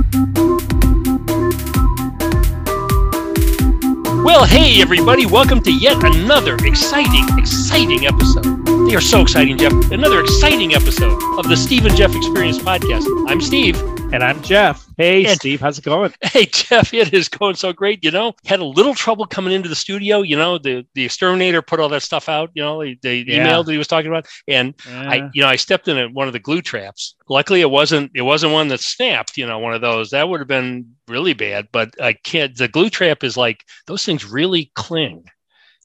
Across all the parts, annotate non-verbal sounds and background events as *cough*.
Thank you. Well, hey, everybody, welcome to yet another exciting, exciting episode. They are so exciting, Jeff. Another exciting episode of the Steve and Jeff Experience podcast. I'm Steve. And I'm Jeff. Hey, And- Steve, how's it going? *laughs* Hey, Jeff, it is going so great. You know, had a little trouble coming into the studio. You know, the, the exterminator put all that stuff out, you know, the, the Yeah. email that he was talking about. And I, you know, I stepped in at one of the glue traps. Luckily, it wasn't it wasn't one that snapped. You know, one of those that would have been really bad. But I can't. The glue trap is like those things really cling,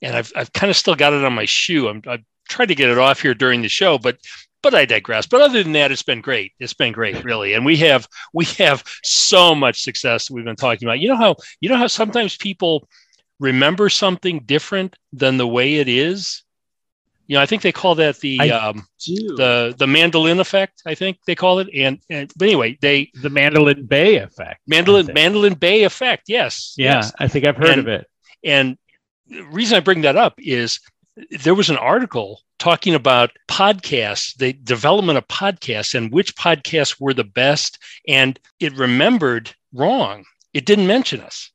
and I've I've kind of still got it on my shoe. I'm I've tried to get it off here during the show, but but I digress. But other than that, it's been great. It's been great, really. And we have we have so much success we've been talking about. You know how you know how sometimes people remember something different than the way it is. You know, I think they call that the um, the the mandolin effect. I think they call it. And, and but anyway, they the Mandolin Bay effect. Mandolin mandolin bay effect. Yes. Yeah, yes. I think I've heard And- of it. And the reason I bring that up is there was an article talking about podcasts, the development of podcasts, and which podcasts were the best. And it remembered wrong. It didn't mention us.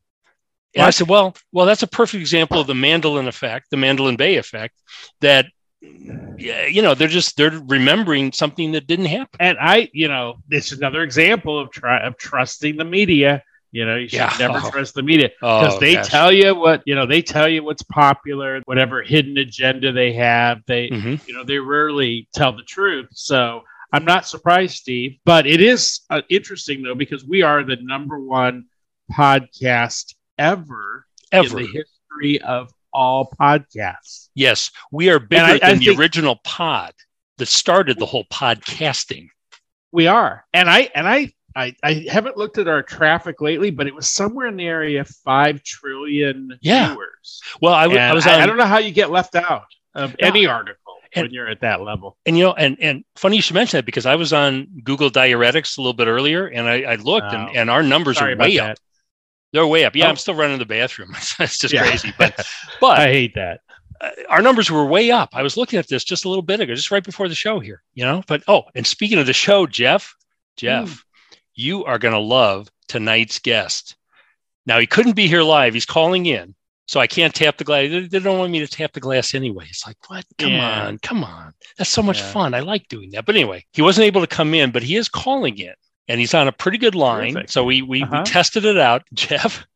And I said, well, well, that's a perfect example of the mandolin effect, the mandolin bay effect, that yeah, you know, they're just they're remembering something that didn't happen. And I, you know, it's another example of try of trusting the media. You know, you should Yeah. never Oh. trust the media because Oh, they gosh. tell you what you know. They tell you what's popular, whatever hidden agenda they have. They, Mhm. you know, they rarely tell the truth. So I'm not surprised, Steve. But it is uh, interesting though because we are the number one podcast ever ever. in the history of all podcasts. Yes, we are bigger I- I than the original pod that started the whole podcasting. We are, and I and I, I I haven't looked at our traffic lately, but it was somewhere in the area of five trillion Yeah. viewers. Well, I, w- I was I, on, I don't know how you get left out of Yeah. any article And- when you're at that level. and you know, and and funny you should mention that because I was on Google Diuretics a little bit earlier, and I, I looked, Oh. and, and our numbers are way up. They're way up. Yeah, Oh. I'm still running the bathroom. *laughs* it's just Yeah. crazy, but *laughs* but I hate that. uh, our numbers were way up. I was looking at this just a little bit ago, just right before the show here, you know. But oh, and speaking of the show, Jeff, Jeff, Hmm. you are going to love tonight's guest. Now he couldn't be here live; he's calling in, so I can't tap the glass. They, they don't want me to tap the glass anyway. It's like, what? Come Yeah. on, come on. That's so much Yeah. fun. I like doing that. But anyway, he wasn't able to come in, but he is calling in, and he's on a pretty good line. Terrific. So we we, we Uh-huh. tested it out, *laughs* Jeff.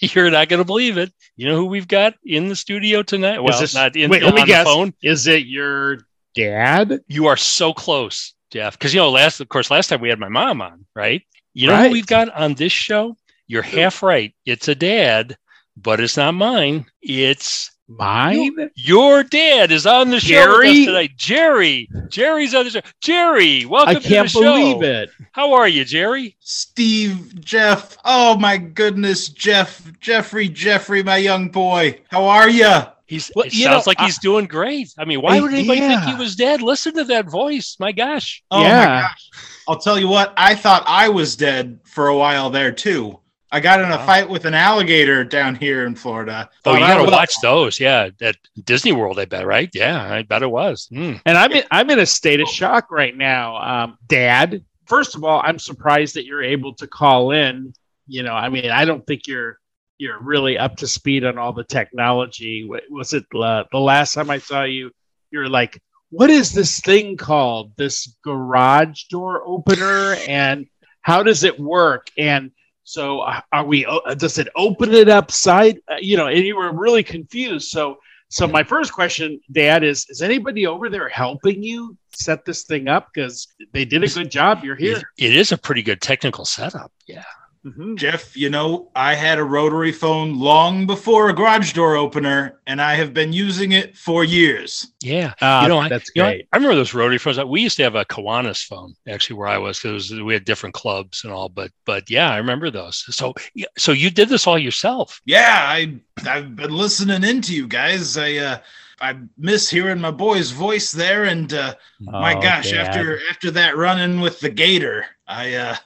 You're not going to believe it. You know who we've got in the studio tonight? Well, this- not in wait, let me on the guess. phone. Is it your dad? You are so close, Jeff. Because you know, last of course, last time we had my mom on, right? You know Right. who we've got on this show? You're half right. It's a dad, but it's not mine. It's Mine? your dad is on the show with us Jerry? tonight. Jerry. Jerry's on the show. Jerry, welcome I can't to the show. believe it. How are you, Jerry? Steve, Jeff. Oh my goodness, Jeff, Jeffrey, Jeffrey, my young boy. How are you? He's Well, it you sounds know, like he's doing great. I mean, why would anybody think he was dead? Listen to that voice. My gosh. Oh my Yeah. gosh. I'll tell you what, I thought I was dead for a while there too. I got in a fight with an alligator down here in Florida. Oh, Thought you I got to was- watch those. Yeah, at Disney World, I bet, right? Yeah, I bet it was. Mm. And I'm in, I'm in a state of shock right now, um, Dad. First of all, I'm surprised that you're able to call in. You know, I mean, I don't think you're you're really up to speed on all the technology. Was it uh, the last time I saw you? You're like, what is this thing called? This garage door opener, and how does it work? And so, are we? uh, Does it open it upside? Uh, you know, and you were really confused. So, so my first question, Dad, is: Is anybody over there helping you set this thing up? Because they did a good job. You're here. It- it is a pretty good technical setup. Yeah. Mhm. Jeff, you know, I had a rotary phone long before a garage door opener, and I have been using it for years. Yeah. Ah, you know, I, that's you know, I- great. I remember those rotary phones. We used to have a Kiwanis phone actually where I was because we had different clubs and all. But but yeah, I remember those. So so you did this all yourself. Yeah, I I've been listening into you guys. I uh I miss hearing my boy's voice there and uh my Oh, gosh, Dad. after after that run-in with the gator, I uh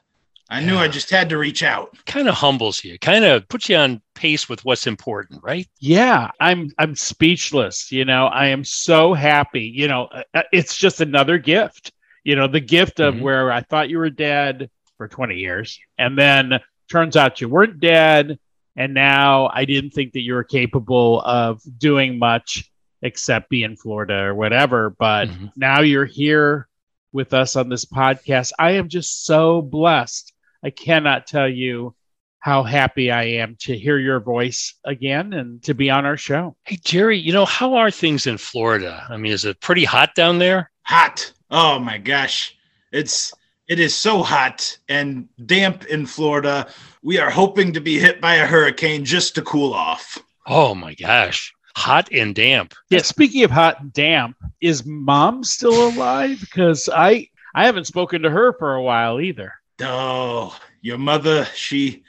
I knew I just had to reach out. Kind of humbles you. Kind of puts you on pace with what's important, right? yeah i'm i'm speechless you know i am so happy you know uh, uh, it's just another gift you know the gift of Mhm. where i thought you were dead for 20 years. And then turns out you weren't dead. And now I didn't think that you were capable of doing much except be in Florida or whatever. But mm-hmm. now you're here with us on this podcast. I am just so blessed. I cannot tell you how happy I am to hear your voice again and to be on our show. Hey, Jerry, you know, how are things in Florida? I mean, is it pretty hot down there? Hot. Oh my gosh. It's it is so hot and damp in Florida. We are hoping to be hit by a hurricane just to cool off. Oh my gosh. Hot and damp. Yeah, speaking of hot and damp, is mom still alive? Because I I haven't spoken to her for a while either. Oh, your mother, she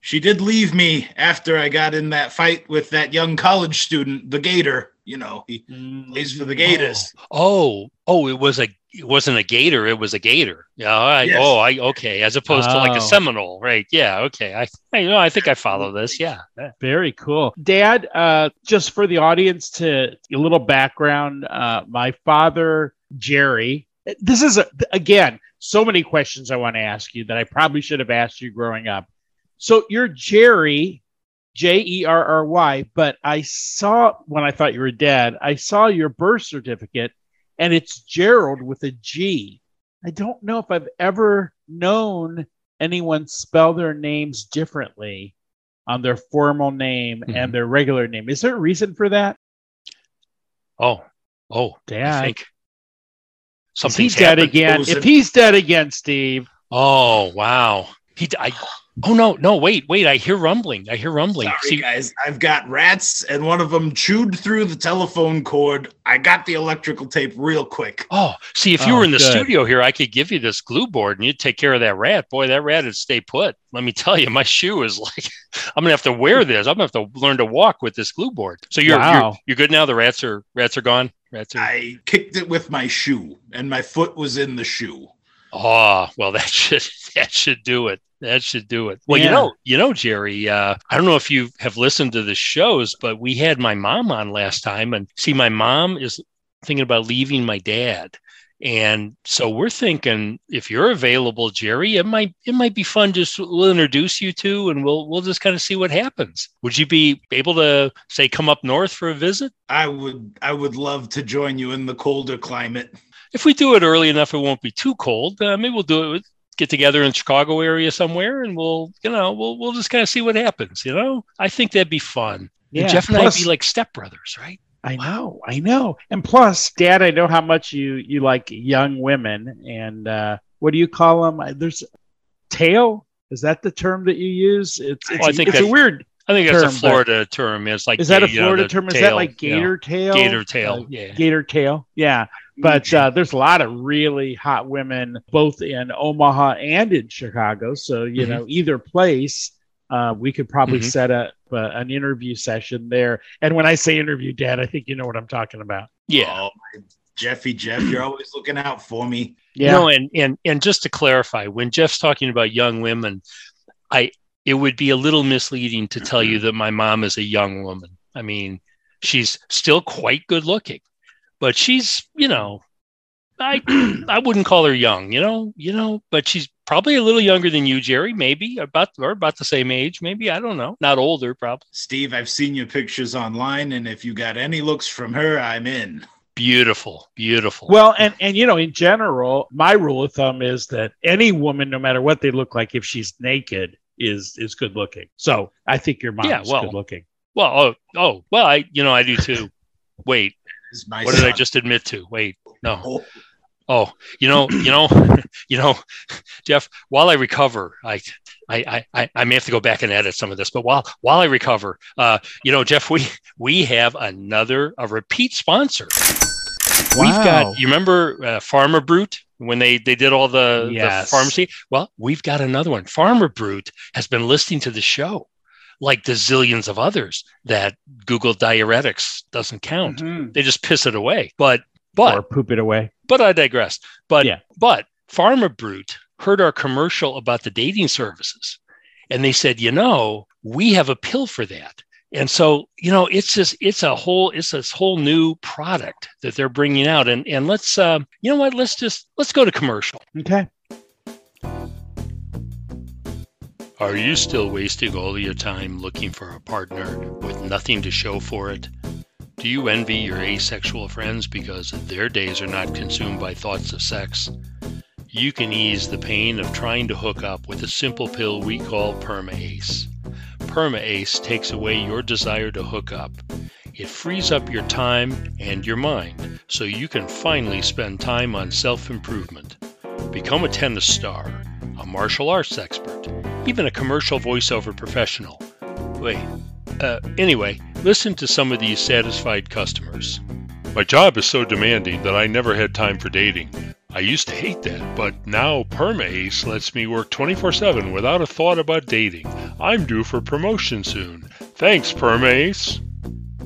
she did leave me after I got in that fight with that young college student, the Gator. You know, he plays for the Gators. Oh, oh, oh it was a it wasn't a gator, it was a gator. Yeah. I, yes. Oh, I okay. As opposed oh. to like a. Seminole, right? Yeah. Okay. I, I you know I think I follow this. Yeah. Very cool, Dad. Uh, just for the audience to a little background. Uh, my father, Jerry. This is a, again so many questions I want to ask you that I probably should have asked you growing up. So you're Jerry, J E R R Y, but I saw when I thought you were dead, I saw your birth certificate and it's Gerald with a G. I don't know if I've ever known anyone spell their names differently on their formal name mm-hmm. and their regular name. Is there a reason for that? Oh, oh, Dad. I think something's he's dead again. If he's dead again, Steve. Oh, wow. He, I, Oh no, no, wait, wait! I hear rumbling. I hear rumbling. Sorry, See, guys, I've got rats, and one of them chewed through the telephone cord. I got the electrical tape real quick. Oh, see, if you oh, were in the good. studio here, I could give you this glue board, and you'd take care of that rat. Boy, that rat would stay put. Let me tell you, my shoe is *laughs* like, I'm gonna have to wear this. I'm gonna have to learn to walk with this glue board. So you're wow. you're, you're good now. The rats are rats are gone. Rats are. I kicked it with my shoe, and my foot was in the shoe. Oh, well, that should *laughs* that should do it. That should do it. Well, yeah. you know, you know, Jerry. Uh, I don't know if you have listened to the shows, but we had my mom on last time, and see, my mom is thinking about leaving my dad, and so we're thinking if you're available, Jerry, it might it might be fun. Just we'll introduce you to, and we'll we'll just kind of see what happens. Would you be able to say come up north for a visit? I would. I would love to join you in the colder climate if we do it early enough, it won't be too cold. Uh, maybe we'll do it with get together in Chicago area somewhere and we'll, you know, we'll, we'll just kind of see what happens. You know, I think that'd be fun. Yeah. And Jeff and I'd be like stepbrothers, right? I know, I know. And plus, Dad, I know how much you you like young women. And uh, what do you call them? There's tail. Is that the term that you use? It's, it's, well, I think it's a weird. I think that's term, a Florida term. It's like is that a Florida know, term? Tail, is that like gator you know, tail? Gator tail. Uh, yeah. Gator tail. Yeah. But uh, there's a lot of really hot women both in Omaha and in Chicago. So, you mm-hmm. know, either place, uh, we could probably mm-hmm. set up uh, an interview session there. And when I say interview, Dad, I think you know what I'm talking about. Yeah. Oh, Jeffy, Jeff, you're always looking out for me. Yeah. No, and and and just to clarify, when Jeff's talking about young women, I it would be a little misleading to tell you mm-hmm. that my mom is a young woman. I mean, she's still quite good looking but she's you know I *clears throat* I wouldn't call her young, you know, you know, but she's probably a little younger than you, Jerry. Maybe about or about the same age. Maybe I don't know. Not older, probably. Steve, I've seen your pictures online, and if you got any looks from her, I'm in. Beautiful, beautiful. Well, and and you know, in general, my rule of thumb is that any woman, no matter what they look like, if she's naked, is is good looking. So I think your mom's yeah, well, good looking. Well, oh, oh, well, I you know I do too. *laughs* Wait, what son. did I just admit to? Wait, no. Oh. oh, you know, you know, *laughs* you know, Jeff. While I recover, I, I, I, I may have to go back and edit some of this. But while while I recover, uh, you know, Jeff, we we have another a repeat sponsor. Wow. We've got. You remember uh, Pharma Brute when they they did all the, yes. the pharmacy? Well, we've got another one. Pharma Brute has been listening to the show like the zillions of others that Google diuretics doesn't count. Mm-hmm. They just piss it away. But but or poop it away. But I digress. But yeah. but Pharma Brute heard our commercial about the dating services, and they said, you know, we have a pill for that. And so, you know, it's just it's a whole it's this whole new product that they're bringing out. And and let's uh, you know what? Let's just let's go to commercial. Okay. Are you still wasting all your time looking for a partner with nothing to show for it? Do you envy your asexual friends because their days are not consumed by thoughts of sex? You can ease the pain of trying to hook up with a simple pill we call PermaAce. PermaAce takes away your desire to hook up. It frees up your time and your mind so you can finally spend time on self improvement. Become a tennis star, a martial arts expert, even a commercial voiceover professional. Wait, uh, anyway, listen to some of these satisfied customers. My job is so demanding that I never had time for dating. I used to hate that, but now PermaAce lets me work 24 7 without a thought about dating. I'm due for promotion soon. Thanks, PermaAce.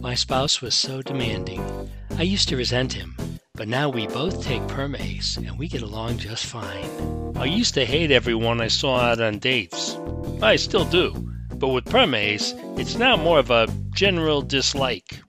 My spouse was so demanding. I used to resent him, but now we both take PermaAce and we get along just fine. I used to hate everyone I saw out on dates. I still do, but with PermaAce, it's now more of a general dislike.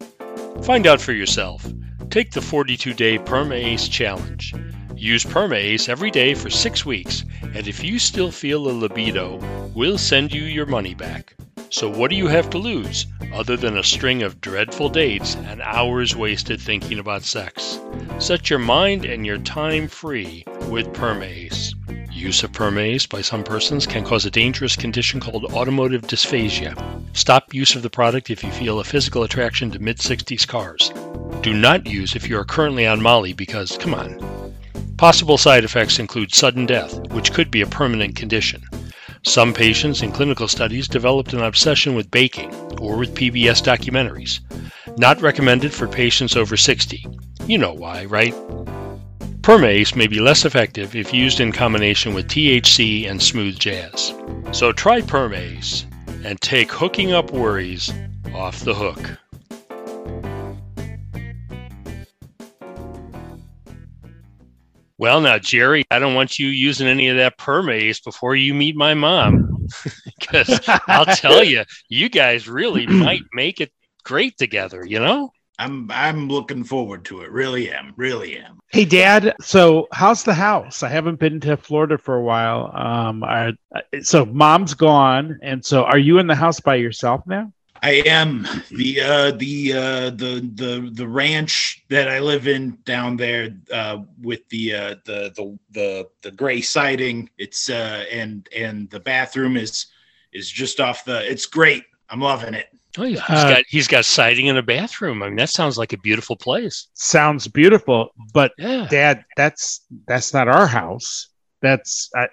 Find out for yourself. Take the 42 day PermaAce challenge. Use PermaAce every day for six weeks, and if you still feel a libido, we'll send you your money back. So, what do you have to lose other than a string of dreadful dates and hours wasted thinking about sex? Set your mind and your time free with PermaAce. Use of PermaAce by some persons can cause a dangerous condition called automotive dysphagia. Stop use of the product if you feel a physical attraction to mid 60s cars. Do not use if you are currently on Molly because, come on, Possible side effects include sudden death, which could be a permanent condition. Some patients in clinical studies developed an obsession with baking or with PBS documentaries. Not recommended for patients over 60. You know why, right? PermaAce may be less effective if used in combination with THC and smooth jazz. So try PermaAce and take hooking up worries off the hook. Well, now, Jerry, I don't want you using any of that PermaAce before you meet my mom. *laughs* Because I'll tell you, you guys really *clears throat* might make it great together, you know? I'm I'm looking forward to it. Really am. Really am. Hey, Dad. So, how's the house? I haven't been to Florida for a while. Um, I, so Mom's gone, and so are you in the house by yourself now? I am the uh, the uh, the the the ranch that I live in down there uh, with the uh, the the the the gray siding. It's uh, and and the bathroom is is just off the. It's great. I'm loving it. Oh, he's uh, got he's got siding in a bathroom. I mean, that sounds like a beautiful place. Sounds beautiful, but yeah. Dad, that's that's not our house. That's uh,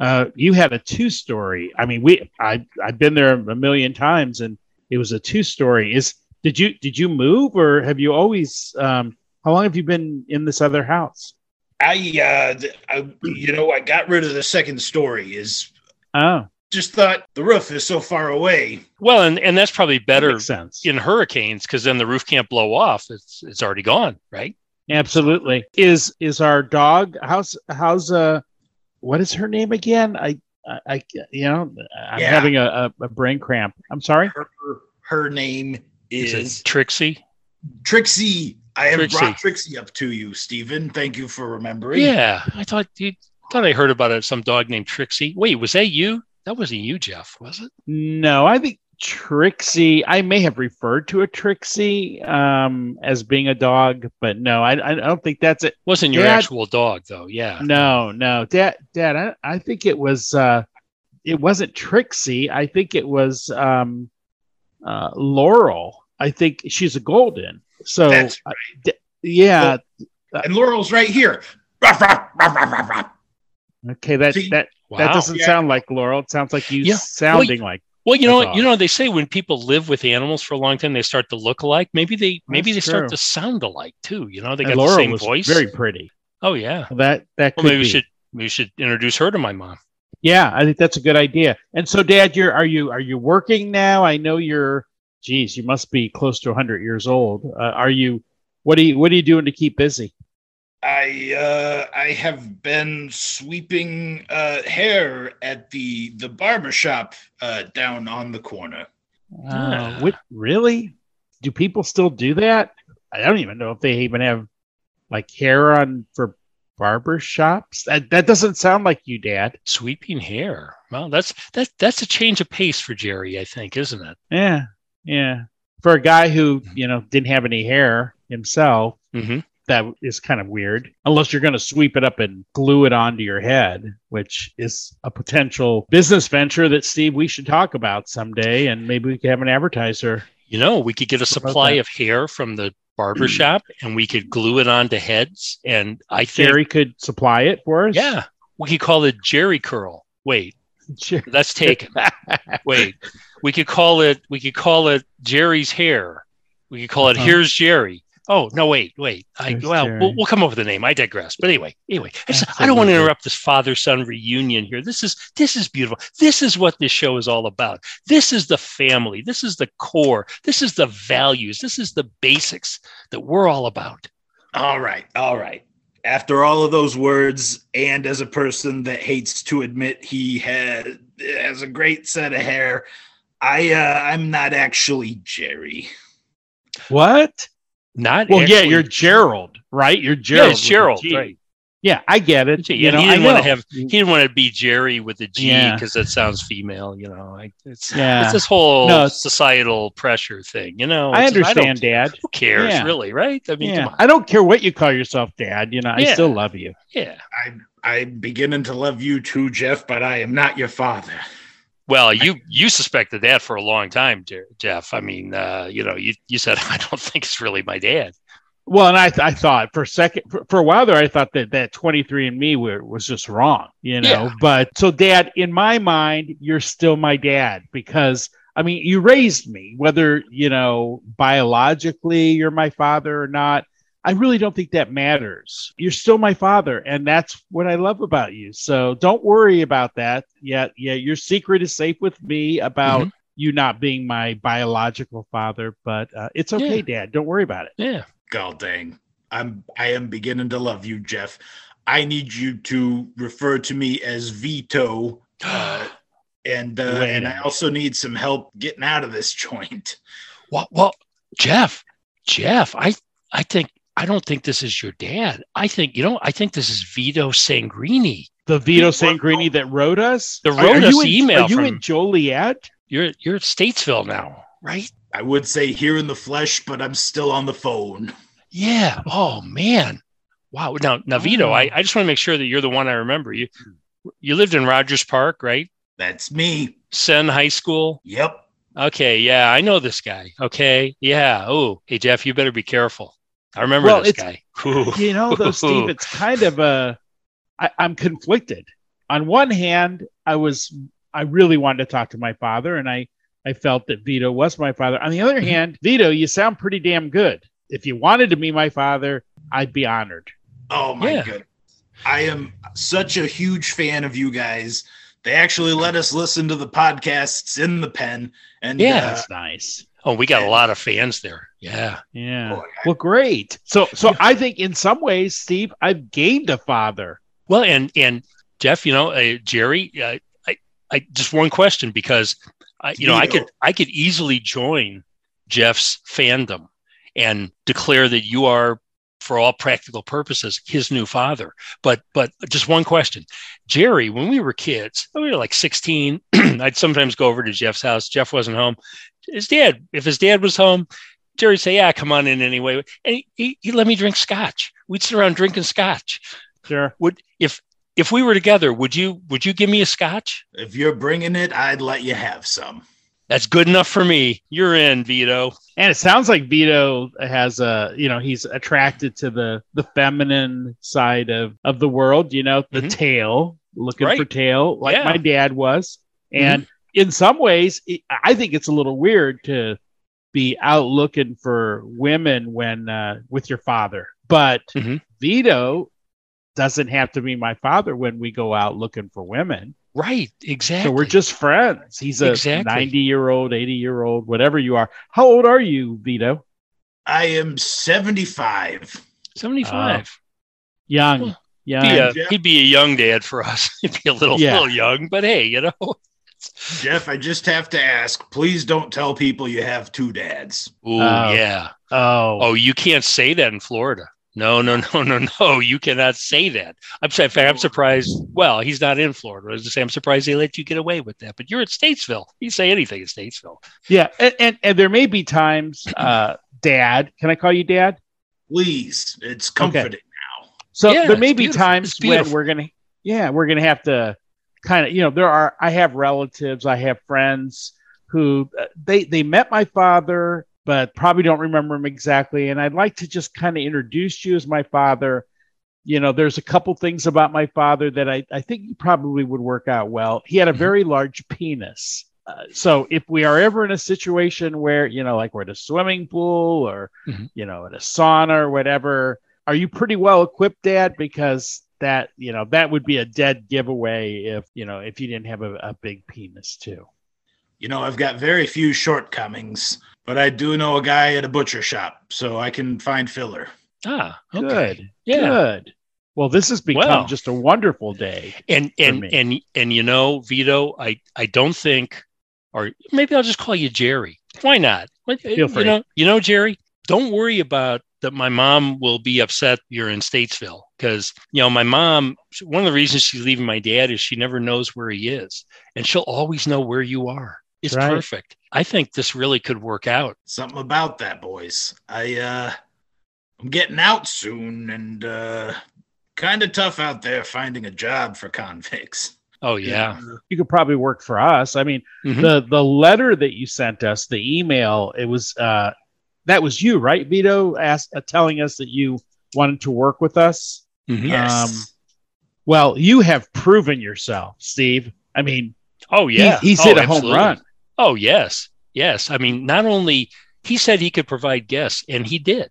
uh, you had a two story. I mean, we I I've been there a million times, and it was a two story. Is did you did you move or have you always? Um, how long have you been in this other house? I, uh, I you know I got rid of the second story. Is oh just thought the roof is so far away. Well, and, and that's probably better that sense. in hurricanes because then the roof can't blow off. It's it's already gone, right? Absolutely. Is is our dog how's how's uh what is her name again? I I, you know I'm yeah. having a, a, brain cramp. I'm sorry. Her, her name is, is Trixie. Trixie. I have Trixie. brought Trixie up to you, Stephen. Thank you for remembering. Yeah, I thought you thought I heard about it. Some dog named Trixie. Wait, was that you? That wasn't you, Jeff, was it? No, I think Trixie. I may have referred to a Trixie um, as being a dog, but no, I, I don't think that's it. Wasn't your Dad, actual dog though? Yeah. No, no, Dad. Dad, I, I think it was. Uh, it wasn't Trixie. I think it was um, uh, Laurel. I think she's a golden. So right. uh, d- yeah. Well, and Laurel's right here. *laughs* Okay, that See? that wow. that doesn't yeah. sound like Laurel. It sounds like you yeah. sounding well, like well, you know, you know, they say when people live with animals for a long time, they start to look alike. Maybe they, maybe That's they true. start to sound alike too. You know, they got and Laura the same voice. Very pretty. Oh yeah. That that. Well, maybe be. we should we should introduce her to my mom. Yeah, I think that's a good idea. And so, Dad, you're are you are you working now? I know you're. Geez, you must be close to 100 years old. Uh, are you? What are you What are you doing to keep busy? I uh, I have been sweeping uh, hair at the the barber shop uh, down on the corner. Uh, what, really? Do people still do that? I don't even know if they even have like hair on for barber shops. That that doesn't sound like you, Dad. Sweeping hair. Well, that's that that's a change of pace for Jerry, I think, isn't it? Yeah, yeah. For a guy who you know didn't have any hair himself, Mm-hmm. That is kind of weird. Unless you're going to sweep it up and glue it onto your head, which is a potential business venture that Steve we should talk about someday, and maybe we could have an advertiser. You know, we could get a supply of hair from the barber *clears throat* shop and we could glue it onto heads. And I think, Jerry could supply it for us. yeah, we could call it Jerry Curl. Wait, Jerry. that's taken. Wait, we could call it, we could call it Jerry's hair. We could call it Uh-huh. Here's Jerry. Oh, no, wait, wait. I, Here's well, we'll, we'll come up with a name. I digress. But anyway, anyway, I, just- I don't want to interrupt this father son reunion here. This is, this is beautiful. This is what this show is all about. This is the family. This is the core. This is the values. This is the basics that we're all about. All right, all right. After all of those words, and as a person that hates to admit he has has a great set of hair, I uh, I'm not actually Jerry. What? Not Well, yeah, you're Gerald, right? You're Yeah, Gerald. it's Gerald, right? Yeah, I get it. Yeah, you know, he I didn't want know. to have he didn't want to be Jerry with a G Yeah. because that sounds female. You know, like it's Yeah. it's this whole No, it's- societal pressure thing. You know, I It's- don't- understand, Dad. Who cares, Yeah. really? Right? I mean, yeah, come on. I don't care what you call yourself, Dad. You know, I still love you. Yeah. I'm I'm beginning to love you too, Jeff, but I am not your father. Well, you you suspected that for a long time, Jeff. I mean, uh, you know, you you said *laughs* I don't think it's really my dad. Well, and I, I thought for a second, for, for a while there, I thought that that 23 and me were, was just wrong, you know. Yeah. But so, Dad, in my mind, you're still my dad because I mean, you raised me, whether you know biologically you're my father or not. I really don't think that matters. You're still my father, and that's what I love about you. So don't worry about that. Yeah, yeah, your secret is safe with me about Mhm. you not being my biological father, but uh, it's okay, Dad. Don't worry about it. Yeah. God dang. I'm I am beginning to love you, Jeff. I need you to refer to me as Vito. Uh, and uh, and I also need some help getting out of this *laughs* joint. well, well, Jeff, Jeff, I I think I don't think this is your dad. I think you know. I think this is Vito Sangrini. The Vito Sangrini that wrote us? That Are- wrote are us you the in, email Are you from- in Joliet? You're you're at Statesville now, right? I would say here in the flesh, but I'm still on the phone. Yeah. Oh man. Wow. Now, now, Vito. I, I just want to make sure that you're the one I remember. You you lived in Rogers Park, right? That's me. Senn High School. Yep. Okay. Yeah, I know this guy. Okay. Yeah. Oh, hey Jeff, you better be careful. I remember Well, this it's- guy. *laughs* Ooh. You know, though, Steve, it's kind of a. I, I'm conflicted. On one hand, I was I really wanted to talk to my father, and I I felt that Vito was my father. On the other Mhm. hand, Vito, you sound pretty damn good. If you wanted to be my father, I'd be honored. Oh my Yeah. god. I am such a huge fan of you guys. They actually let us listen to the podcasts in the pen. And Yeah. uh, That's nice. Oh, we got a lot of fans there. Yeah. Yeah. boy, Well, great. So, so I think in some ways, Steve, I've gained a father. Well, and and Jeff, you know, uh, Jerry, uh, I, I just one question because, I, you know, I could I could easily join Jeff's fandom and declare that you are, for all practical purposes, his new father. But but just one question, Jerry, when we were kids, we were like sixteen. *clears throat* I'd sometimes go over to Jeff's house. Jeff wasn't home. His dad, if his dad was home. Jerry'd say, "Yeah, come on in anyway," and he, he, he'd let me drink scotch. We'd sit around drinking scotch Sure. would if if we were together would you would you give me a scotch if you're bringing it, I'd let you have some. that's good enough for me you're in vito And it sounds like Vito has a, you know, he's attracted to the the feminine side of of the world. You know, the Mhm. tail, looking for tail, like Yeah. Mm-hmm. my dad was. And in some ways, I think it's a little weird to be out looking for women when uh, with your father. But Mhm. Vito doesn't have to be my father when we go out looking for women. right exactly So we're just friends. He's a Exactly. 90 year old, 80 year old, whatever you are. How old are you, Vito? I am 75. 75 Young. Well, Young. Be a- he'd be a young dad for us *laughs* he'd be a little Yeah. little young but hey you know Jeff, I just have to ask, please don't tell people you have two dads. Ooh, Oh. yeah oh. oh you can't say that in florida No, no, no, no, no. You cannot say that. I'm in fact, I'm surprised. Well, he's not in Florida. I was to say I'm surprised they let you get away with that. But you're at Statesville. You say anything at Statesville. Yeah, and and, and there may be times, uh, *clears throat* Dad. Can I call you Dad? Please, it's comforting now. So Yeah, there may be beautiful. times when we're gonna, yeah, we're gonna have to kind of, you know, there are. I have relatives, I have friends who uh, they they met my father, but probably don't remember him exactly. And I'd like to just kind of introduce you as my father. You know, there's a couple things about my father that I, I think probably would work out well. He had a Mhm. very large penis. Uh, so if we are ever in a situation where, you know, like we're at a swimming pool or, Mhm. you know, at a sauna or whatever, are you pretty well equipped, Dad? Because that, you know, that would be a dead giveaway if, you know, if you didn't have a, a big penis too. You know, I've got very few shortcomings, but I do know a guy at a butcher shop, so I can find filler. Ah, okay. Good. Yeah. Good. Well, this has become Well. just a wonderful day. And and and and you know, Vito, I I don't think, or maybe I'll just call you Jerry. Why not? Like, Feel You free. know, you know, Jerry. Don't worry about that. My mom will be upset you're in Statesville because you know my mom. One of the reasons she's leaving my dad is she never knows where he is, and she'll always know where you are. It's Right. perfect. I think this really could work out. Something about that, boys. I uh I'm getting out soon and uh kind of tough out there finding a job for convicts. Oh yeah. You could probably work for us. I mean, Mhm. the the letter that you sent us, the email, it was uh that was you, right, Vito, asked, uh, telling us that you wanted to work with us. Mhm. Yes. Um, Well, you have proven yourself, Steve. I mean, Oh he- yeah. he's Oh, hit a home run. Oh yes, yes. I mean, not only he said he could provide guests, and he did.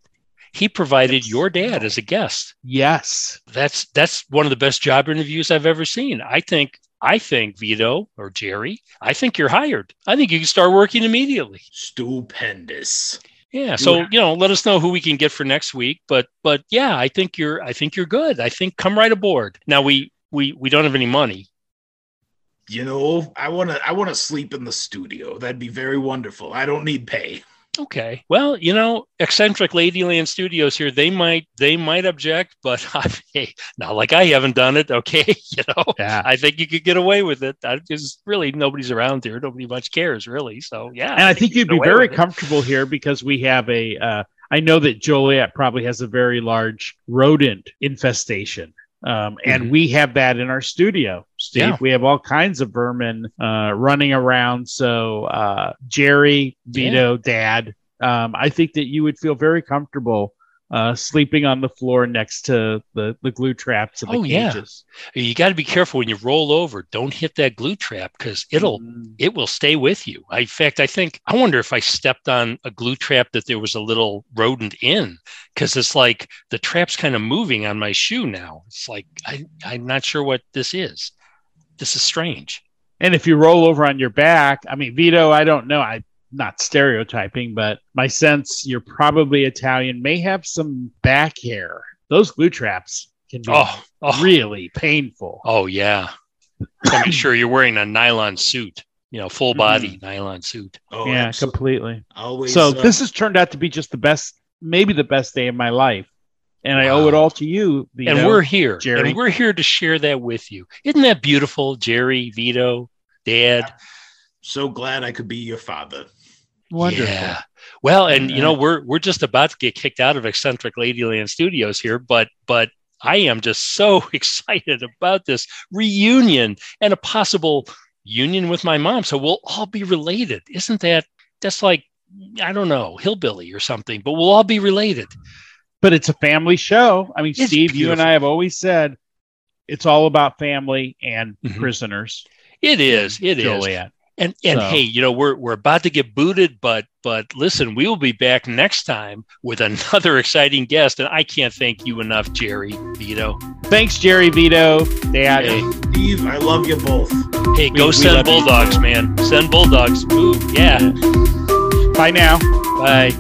He provided Yes. your dad as a guest. Yes. That's that's one of the best job interviews I've ever seen. I think I think Vito or Jerry, I think you're hired. I think you can start working immediately. Stupendous. Yeah. So you know, let us know who we can get for next week. But but yeah, I think you're I think you're good. I think come right aboard. Now we we we don't have any money. You know, I want to I want to sleep in the studio. That'd be very wonderful. I don't need pay. *laughs* Okay. Well, you know, eccentric Ladyland Studios here, they might they might object, but *laughs* I, hey, not like I haven't done it. Okay, *laughs* you know, Yeah. I think you could get away with it. because really nobody's around here. Nobody much cares, really. So yeah, and I think you you'd be very it. comfortable here because we have a. Uh, I know that Joliet probably has a very large rodent infestation, um, and Mhm. we have that in our studio. Steve, Yeah. we have all kinds of vermin uh, running around. So uh, Jerry, Vito, Dad, um, I think that you would feel very comfortable. Uh, sleeping on the floor next to the, the glue traps and the Oh, yeah. You got to be careful when you roll over. Don't hit that glue trap because it'll Mm. it will stay with you. I, in fact, I think I wonder if I stepped on a glue trap that there was a little rodent in because it's like the trap's kind of moving on my shoe now. It's like I, I'm not sure what this is. This is strange. And if you roll over on your back, I mean, Vito, I don't know. I'm not stereotyping, but my sense you're probably Italian, may have some back hair. Those glue traps can be Oh, oh, really painful. oh yeah. So make sure you're wearing a nylon suit. You know, full body nylon suit. Oh, yeah, absolutely. completely. Always. So uh, this has turned out to be just the best, maybe the best day of my life. And I owe it all to you. Vito. and we're here. Jerry. And we're here to share that with you. Isn't that beautiful, Jerry, Vito, Dad? so glad I could be your father. wonderful. Yeah. Well, and Yeah. you know, we're we're just about to get kicked out of eccentric Ladyland Studios here, but but I am just so *laughs* excited about this reunion and a possible union with my mom. So we'll all be related. Isn't that that's like I don't know, hillbilly or something, but we'll all be related. But it's a family show. I mean, It's Steve, you and. I have always said it's all about family and Mhm. prisoners. It is. It is. Joliet. And and So- hey, you know, we're we're about to get booted, but but listen, we will be back next time with *laughs* another exciting guest. And I can't thank you enough, Jerry Vito. Thanks, Jerry Vito, Dad. Hey, Steve, I love you both. hey, We- go we send love you. Bulldogs, man. Send Bulldogs. Ooh, yeah. Bye now. Bye.